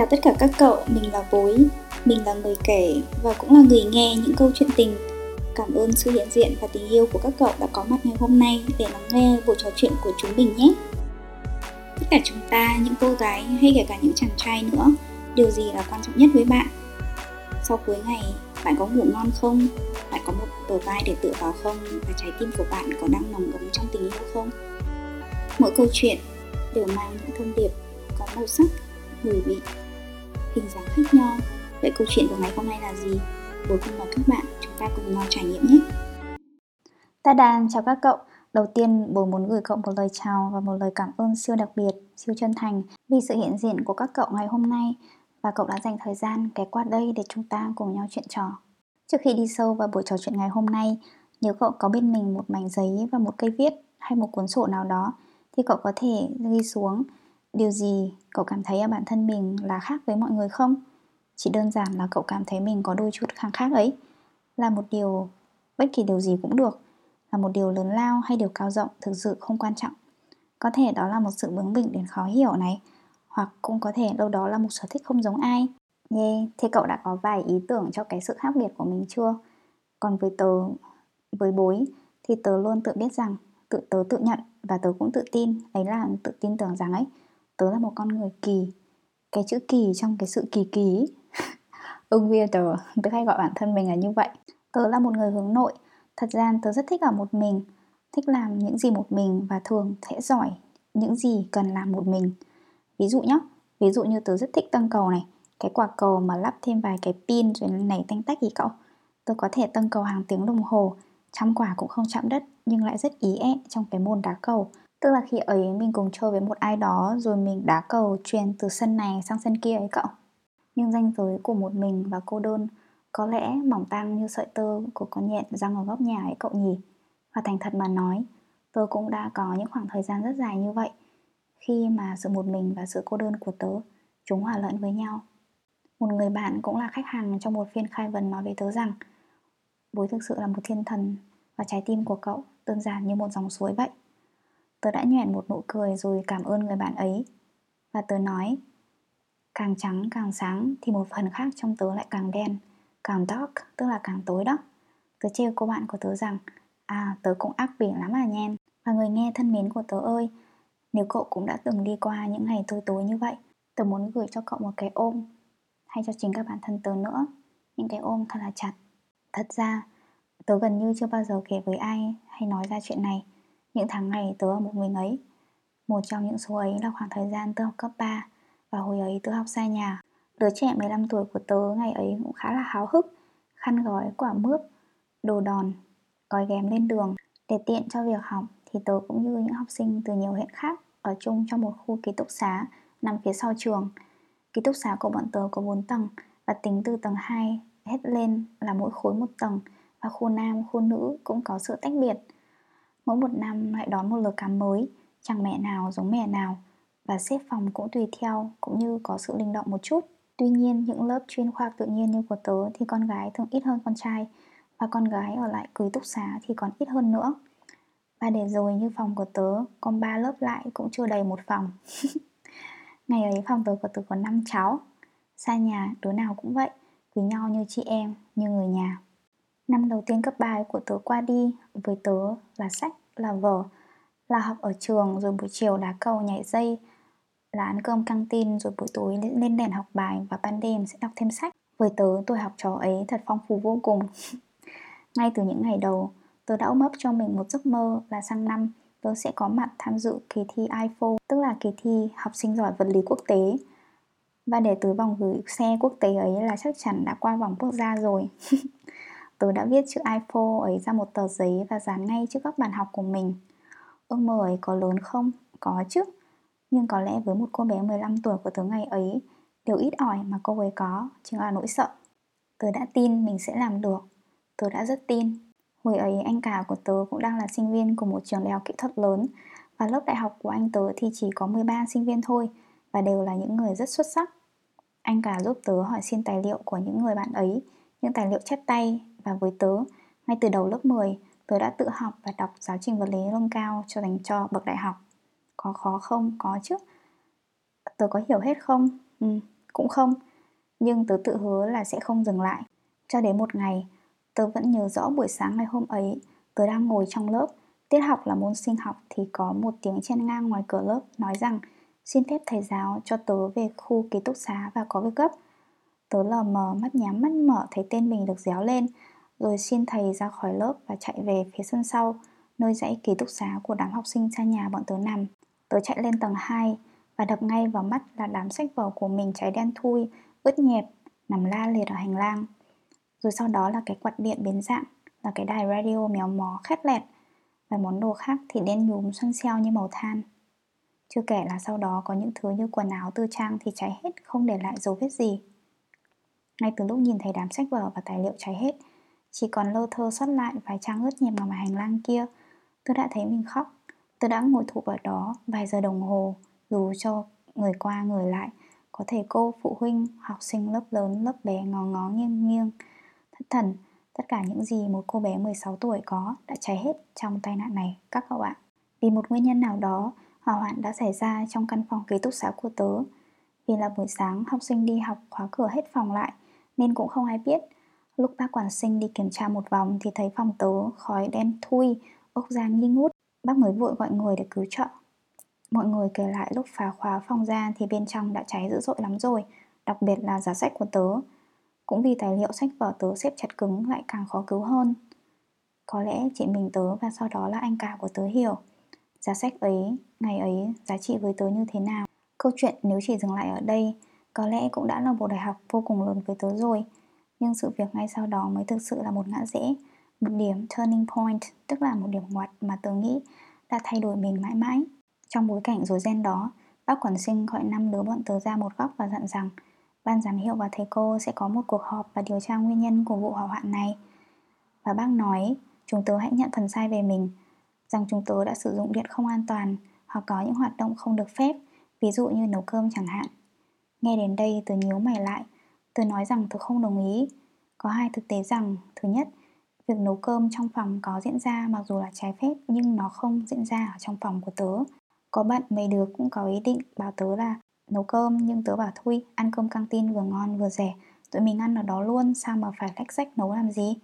Chào tất cả các cậu, mình là Bối, mình là người kể và cũng là người nghe những câu chuyện tình. Cảm ơn sự hiện diện và tình yêu của các cậu đã có mặt ngày hôm nay để lắng nghe buổi trò chuyện của chúng mình nhé. Tất cả chúng ta, những cô gái hay kể cả những chàng trai nữa, điều gì là quan trọng nhất với bạn? Sau cuối ngày, bạn có ngủ ngon không? Bạn có một bờ vai để tựa vào không? Và trái tim của bạn có đang nồng ấm trong tình yêu không? Mỗi câu chuyện đều mang những thông điệp có màu sắc, mùi vị, hình dáng khác nhau. Vậy câu chuyện của ngày hôm nay là gì? Bố cùng mời các bạn chúng ta cùng nhau trải nghiệm nhé. Ta đàn chào các cậu. Đầu tiên, bố muốn gửi cậu một lời chào và một lời cảm ơn siêu đặc biệt, siêu chân thành vì sự hiện diện của các cậu ngày hôm nay và cậu đã dành thời gian ghé qua đây để chúng ta cùng nhau chuyện trò. Trước khi đi sâu vào buổi trò chuyện ngày hôm nay, nếu cậu có bên mình một mảnh giấy và một cây viết hay một cuốn sổ nào đó thì cậu có thể ghi xuống điều gì? Cậu cảm thấy ở bản thân mình là khác với mọi người không? Chỉ đơn giản là cậu cảm thấy mình có đôi chút khác khác ấy. Là một điều bất kỳ điều gì cũng được. Là một điều lớn lao hay điều cao rộng thực sự không quan trọng. Có thể đó là một sự bướng bỉnh đến khó hiểu này hoặc cũng có thể đâu đó là một sở thích không giống ai. Yeah, thế cậu đã có vài ý tưởng cho cái sự khác biệt của mình chưa? Còn với tớ với bối thì tớ luôn tự biết rằng tự tớ tự nhận và tớ cũng tự tin. Ấy là tự tin tưởng rằng ấy tớ là một con người kỳ. Cái chữ kỳ trong cái sự kỳ kỳ ưng viên tớ hay gọi bản thân mình là như vậy. Tớ là một người hướng nội. Thật ra tớ rất thích ở một mình, thích làm những gì một mình và thường sẽ giỏi những gì cần làm một mình. Ví dụ nhé ví dụ như tớ rất thích tăng cầu này, cái quả cầu mà lắp thêm vài cái pin rồi nảy tanh tách gì cậu. Tôi có thể tăng cầu hàng tiếng đồng hồ chăm quả cũng không chạm đất nhưng lại rất ý ẹ trong cái môn đá cầu tức là khi ấy mình cùng chơi với một ai đó, rồi mình đá cầu truyền từ sân này sang sân kia ấy cậu. Nhưng ranh giới của một mình và cô đơn, có lẽ mỏng tang như sợi tơ của con nhện răng ở góc nhà ấy cậu nhỉ? Và thành thật mà nói, tớ cũng đã có những khoảng thời gian rất dài như vậy. Khi mà sự một mình và sự cô đơn của tớ, chúng hòa lẫn với nhau. Một người bạn cũng là khách hàng trong một phiên khai vấn nói với tớ rằng, bối thực sự là một thiên thần và trái tim của cậu, đơn giản như một dòng suối vậy tớ đã nhẹn một nụ cười rồi cảm ơn người bạn ấy. Và tớ nói, càng trắng, càng sáng thì một phần khác trong tớ lại càng đen, càng dark, tức là càng tối đó. Tớ trêu cô bạn của tớ rằng à tớ cũng ác biển lắm à nhen. Và người nghe thân mến của tớ ơi, nếu cậu cũng đã từng đi qua những ngày tối tối như vậy, tớ muốn gửi cho cậu một cái ôm, hay cho chính các bản thân tớ nữa. Những cái ôm thật là chặt. Thật ra, tớ gần như chưa bao giờ kể với ai hay nói ra chuyện này những tháng ngày tớ ở một mình ấy. Một trong những số ấy là khoảng thời gian tớ học cấp 3 và hồi ấy tớ học xa nhà. Đứa trẻ 15 tuổi của tớ ngày ấy cũng khá là háo hức Khăn gói quả mướp, đồ đòn, gói ghém lên đường. Để tiện cho việc học thì tớ cũng như những học sinh từ nhiều huyện khác Ở chung trong một khu ký túc xá nằm phía sau trường. Ký túc xá của bọn tớ có 4 tầng Và tính từ tầng 2 hết lên là mỗi khối một tầng Và khu nam, khu nữ cũng có sự tách biệt. Mỗi một năm lại đón một lượt cám mới Chẳng mẹ nào giống mẹ nào Và xếp phòng cũng tùy theo Cũng như có sự linh động một chút Tuy nhiên những lớp chuyên khoa học tự nhiên như của tớ thì con gái thường ít hơn con trai và con gái ở lại cưới túc xá thì còn ít hơn nữa. Và để rồi như phòng của tớ, còn ba lớp lại cũng chưa đầy một phòng. Ngày ấy phòng tớ của tớ có 5 cháu. Xa nhà đứa nào cũng vậy, quý nhau như chị em, như người nhà. Năm đầu tiên cấp 3 của tớ qua đi, với tớ là sách, là vở, là học ở trường rồi buổi chiều đá cầu nhảy dây, là ăn cơm căng tin rồi buổi tối lên đèn học bài và ban đêm sẽ đọc thêm sách. Với tớ, tôi học trò ấy thật phong phú vô cùng. Ngay từ những ngày đầu, tớ đã ôm ấp cho mình một giấc mơ là sang năm tớ sẽ có mặt tham dự kỳ thi IFO, tức là kỳ thi học sinh giỏi vật lý quốc tế. Và để từ vòng gửi xe quốc tế ấy là chắc chắn đã qua vòng quốc gia rồi. tớ đã viết chữ iphone ấy ra một tờ giấy và dán ngay trước góc bàn học của mình. Ước mơ ấy có lớn không? Có chứ. Nhưng có lẽ với một cô bé 15 tuổi của tớ ngày ấy, Điều ít ỏi mà cô ấy có chính là nỗi sợ. Tớ đã tin mình sẽ làm được. Tớ đã rất tin. Hồi ấy anh cả của tớ cũng đang là sinh viên của một trường đại học kỹ thuật lớn Và lớp đại học của anh tớ thì chỉ có 13 sinh viên thôi Và đều là những người rất xuất sắc. Anh cả giúp tớ hỏi xin tài liệu của những người bạn ấy, Những tài liệu chép tay và với tớ, ngay từ đầu lớp 10 Tớ đã tự học và đọc giáo trình vật lý nâng cao cho dành cho bậc đại học có khó không? Có chứ Tớ có hiểu hết không? Ừ, Cũng không, nhưng tớ tự hứa là sẽ không dừng lại. Cho đến một ngày, tớ vẫn nhớ rõ buổi sáng ngày hôm ấy, tớ đang ngồi trong lớp, tiết học là môn sinh học thì có một tiếng chen ngang ngoài cửa lớp nói rằng xin phép thầy giáo cho tớ về khu ký túc xá và có việc gấp. Tớ lờ mờ mắt nhắm mắt mở thấy tên mình được déo lên, rồi xin thầy ra khỏi lớp và chạy về phía sân sau, nơi dãy ký túc xá của đám học sinh xa nhà bọn tớ nằm. Tớ chạy lên tầng 2 và đập ngay vào mắt là đám sách vở của mình cháy đen thui, ướt nhẹp, nằm la liệt ở hành lang. Rồi sau đó là cái quạt điện biến dạng, là cái đài radio méo mó khét lẹt, và món đồ khác thì đen nhúm xoăn xeo như màu than. Chưa kể là sau đó có những thứ như quần áo tư trang thì cháy hết không để lại dấu vết gì. Ngay từ lúc nhìn thấy đám sách vở và tài liệu cháy hết, chỉ còn lơ thơ sót lại vài trang ướt nhẹp ngoài hành lang kia, tôi đã thấy mình khóc. Tôi đã ngồi thụ ở đó vài giờ đồng hồ, dù cho người qua người lại, có thể cô, phụ huynh, học sinh lớp lớn, lớp bé ngó ngó nghiêng nghiêng. Thất thần, tất cả những gì một cô bé 16 tuổi có đã cháy hết trong tai nạn này các cậu ạ. Vì một nguyên nhân nào đó, hỏa hoạn đã xảy ra trong căn phòng ký túc xá của tớ. Vì là buổi sáng học sinh đi học khóa cửa hết phòng lại nên cũng không ai biết. Lúc bác quản sinh đi kiểm tra một vòng thì thấy phòng tớ khói đen thui, ốc ra nghi ngút. Bác mới vội gọi người để cứu trợ. Mọi người kể lại lúc phá khóa phòng ra thì bên trong đã cháy dữ dội lắm rồi, đặc biệt là giá sách của tớ. Cũng vì tài liệu sách vở tớ xếp chặt cứng lại càng khó cứu hơn. Có lẽ chị mình tớ và sau đó là anh cả của tớ hiểu Giá sách ấy, ngày ấy giá trị với tớ như thế nào Câu chuyện nếu chỉ dừng lại ở đây có lẽ cũng đã là một bài học vô cùng lớn với tớ rồi Nhưng sự việc ngay sau đó mới thực sự là một ngã rẽ Một điểm turning point Tức là một điểm ngoặt mà tớ nghĩ đã thay đổi mình mãi mãi Trong bối cảnh rối ren đó Bác quản sinh gọi năm đứa bọn tớ ra một góc và dặn rằng Ban giám hiệu và thầy cô sẽ có một cuộc họp và điều tra nguyên nhân của vụ hỏa hoạn này Và bác nói chúng tớ hãy nhận phần sai về mình rằng chúng tớ đã sử dụng điện không an toàn hoặc có những hoạt động không được phép, ví dụ như nấu cơm chẳng hạn. Nghe đến đây tớ nhíu mày lại, tớ nói rằng tớ không đồng ý. Có hai thực tế rằng, thứ nhất, việc nấu cơm trong phòng có diễn ra mặc dù là trái phép nhưng nó không diễn ra ở trong phòng của tớ. Có bạn mấy đứa cũng có ý định bảo tớ là nấu cơm nhưng tớ bảo thôi, ăn cơm căng tin vừa ngon vừa rẻ, tụi mình ăn ở đó luôn, sao mà phải lách sách nấu làm gì?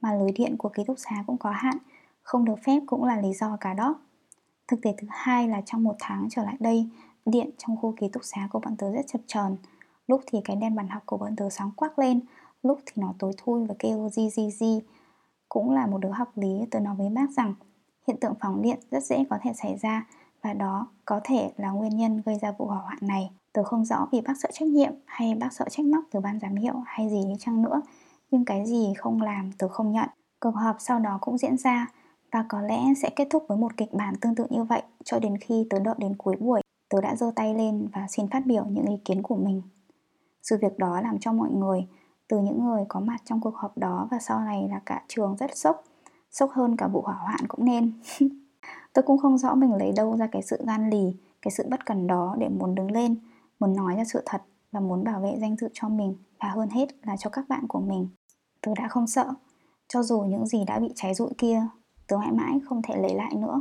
Mà lưới điện của ký túc xá cũng có hạn, không được phép cũng là lý do cả đó. Thực tế thứ hai là trong một tháng trở lại đây, điện trong khu ký túc xá của bọn tớ rất chập chờn. Lúc thì cái đèn bàn học của bọn tớ sáng quắc lên, lúc thì nó tối thui và kêu di di di. Cũng là một đứa học lý tớ nói với bác rằng hiện tượng phóng điện rất dễ có thể xảy ra và đó có thể là nguyên nhân gây ra vụ hỏa hoạn này. Tớ không rõ vì bác sợ trách nhiệm hay bác sợ trách móc từ ban giám hiệu hay gì đi chăng nữa, nhưng cái gì không làm tớ không nhận. Cuộc họp sau đó cũng diễn ra và có lẽ sẽ kết thúc với một kịch bản tương tự như vậy cho đến khi tớ đợi đến cuối buổi, tớ đã giơ tay lên và xin phát biểu những ý kiến của mình. Sự việc đó làm cho mọi người, từ những người có mặt trong cuộc họp đó và sau này là cả trường rất sốc, sốc hơn cả vụ hỏa hoạn cũng nên. tôi cũng không rõ mình lấy đâu ra cái sự gan lì, cái sự bất cần đó để muốn đứng lên, muốn nói ra sự thật và muốn bảo vệ danh dự cho mình và hơn hết là cho các bạn của mình. Tớ đã không sợ, cho dù những gì đã bị cháy rụi kia tớ mãi mãi không thể lấy lại nữa.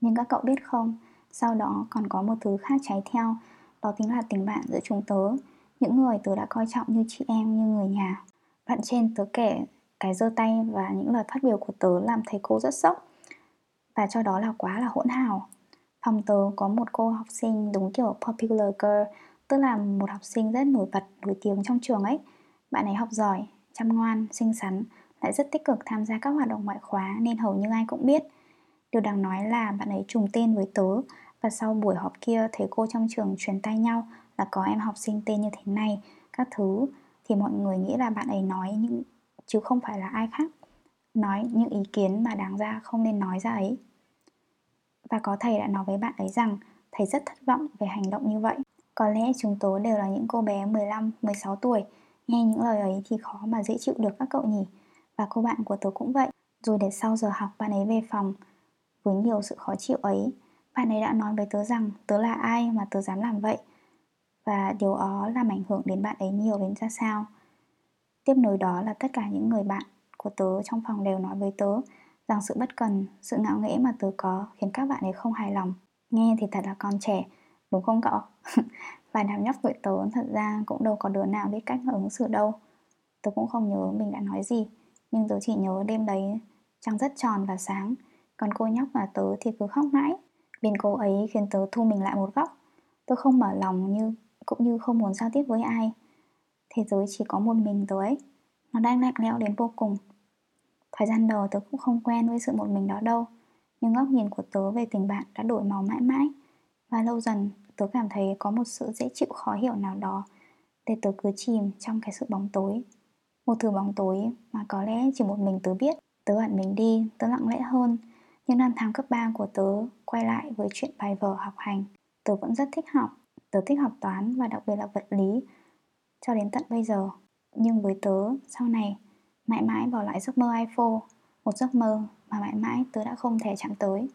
Nhưng các cậu biết không, sau đó còn có một thứ khác cháy theo, đó chính là tình bạn giữa chúng tớ, những người tớ đã coi trọng như chị em, như người nhà. Đoạn trên tớ kể cái giơ tay và những lời phát biểu của tớ làm thầy cô rất sốc và cho đó là quá là hỗn hào. Phòng tớ có một cô học sinh đúng kiểu popular girl, tức là một học sinh rất nổi bật, nổi tiếng trong trường ấy. Bạn ấy học giỏi, chăm ngoan, xinh xắn, lại rất tích cực tham gia các hoạt động ngoại khóa nên hầu như ai cũng biết. Điều đáng nói là bạn ấy trùng tên với tớ và sau buổi họp kia thấy cô trong trường truyền tay nhau là có em học sinh tên như thế này, các thứ thì mọi người nghĩ là bạn ấy nói những chứ không phải là ai khác nói những ý kiến mà đáng ra không nên nói ra ấy. Và có thầy đã nói với bạn ấy rằng thầy rất thất vọng về hành động như vậy. Có lẽ chúng tớ đều là những cô bé 15, 16 tuổi, nghe những lời ấy thì khó mà dễ chịu được các cậu nhỉ. Và cô bạn của tớ cũng vậy Rồi để sau giờ học bạn ấy về phòng với nhiều sự khó chịu ấy Bạn ấy đã nói với tớ rằng tớ là ai mà tớ dám làm vậy Và điều đó làm ảnh hưởng đến bạn ấy nhiều đến ra sao Tiếp nối đó là tất cả những người bạn của tớ trong phòng đều nói với tớ rằng sự bất cần, sự ngạo nghễ mà tớ có khiến các bạn ấy không hài lòng. Nghe thì thật là con trẻ, đúng không cậu? Và đám nhóc tuổi tớ thật ra cũng đâu có đứa nào biết cách ứng xử đâu Tớ cũng không nhớ mình đã nói gì Nhưng tớ chỉ nhớ đêm đấy trăng rất tròn và sáng còn cô nhóc và tớ thì cứ khóc mãi. Bên cô ấy khiến tớ thu mình lại một góc. Tớ không mở lòng như cũng như không muốn giao tiếp với ai. Thế giới chỉ có một mình tớ ấy. Nó đang lạnh lẽo đến vô cùng. Thời gian đầu tớ cũng không quen với sự một mình đó đâu. Nhưng góc nhìn của tớ về tình bạn đã đổi màu mãi mãi. Và lâu dần tớ cảm thấy có một sự dễ chịu khó hiểu nào đó Để tớ cứ chìm trong cái sự bóng tối. Một thứ bóng tối mà có lẽ chỉ một mình tớ biết. Tớ ẩn mình đi, tớ lặng lẽ hơn. Những năm tháng cấp 3 của tớ quay lại với chuyện bài vở học hành. Tớ vẫn rất thích học. Tớ thích học toán và đặc biệt là vật lý Cho đến tận bây giờ. Nhưng với tớ, sau này Mãi mãi bỏ lại giấc mơ iPhone Một giấc mơ mà mãi mãi tớ đã không thể chạm tới.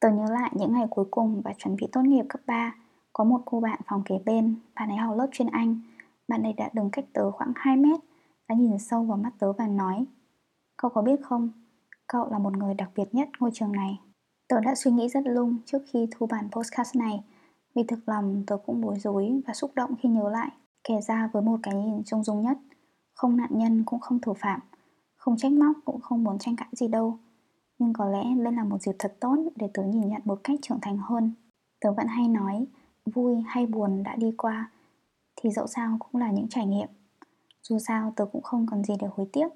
Tớ nhớ lại những ngày cuối cùng và chuẩn bị tốt nghiệp cấp 3 Có một cô bạn phòng kế bên Bạn ấy học lớp chuyên Anh. Bạn ấy đã đứng cách tớ khoảng 2 mét Đã nhìn sâu vào mắt tớ và nói Cậu có biết không? Cậu là một người đặc biệt nhất ngôi trường này. Tớ đã suy nghĩ rất lung trước khi thu bản postcard này. Vì thực lòng tớ cũng bối rối và xúc động khi nhớ lại Kể ra với một cái nhìn trung dung nhất. Không nạn nhân cũng không thủ phạm Không trách móc cũng không muốn tranh cãi gì đâu. Nhưng có lẽ đây là một dịp thật tốt để tớ nhìn nhận một cách trưởng thành hơn. Tớ vẫn hay nói Vui hay buồn đã đi qua Thì dẫu sao cũng là những trải nghiệm. Dù sao tớ cũng không còn gì để hối tiếc.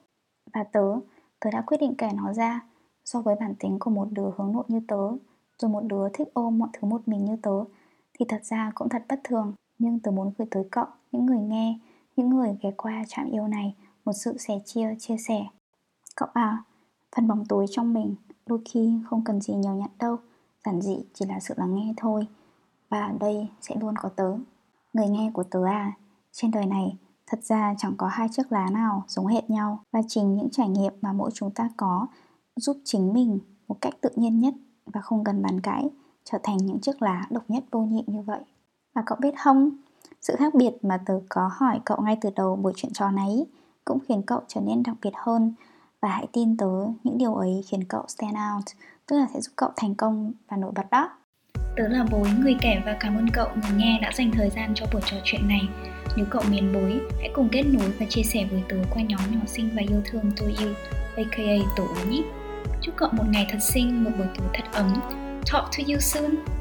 Và tớ, tớ đã quyết định kể nó ra So với bản tính của một đứa hướng nội như tớ Rồi một đứa thích ôm mọi thứ một mình như tớ Thì thật ra cũng thật bất thường. Nhưng tớ muốn gửi tới cậu, những người nghe Những người ghé qua trạm yêu này Một sự sẻ chia, chia sẻ. Cậu à, phần bóng tối trong mình Đôi khi không cần gì nhiều nhận đâu Giản dị chỉ là sự lắng nghe thôi Và ở đây sẽ luôn có tớ. Người nghe của tớ à Trên đời này Thật ra chẳng có hai chiếc lá nào giống hệt nhau. Và chính những trải nghiệm mà mỗi chúng ta có Giúp chính mình một cách tự nhiên nhất Và không cần bàn cãi Trở thành những chiếc lá độc nhất vô nhị như vậy. Và cậu biết không, Sự khác biệt mà tớ có hỏi cậu ngay từ đầu buổi chuyện trò này Cũng khiến cậu trở nên đặc biệt hơn. Và hãy tin tớ, những điều ấy khiến cậu stand out, Tức là sẽ giúp cậu thành công và nổi bật đó. Tớ là bối, người kể và cảm ơn cậu người nghe đã dành thời gian cho buổi trò chuyện này. Nếu cậu miền bối, hãy cùng kết nối và chia sẻ với tớ qua nhóm nhỏ xinh và yêu thương tôi yêu, aka tổ nhé. Chúc cậu một ngày thật xinh, một buổi tối thật ấm. Talk to you soon!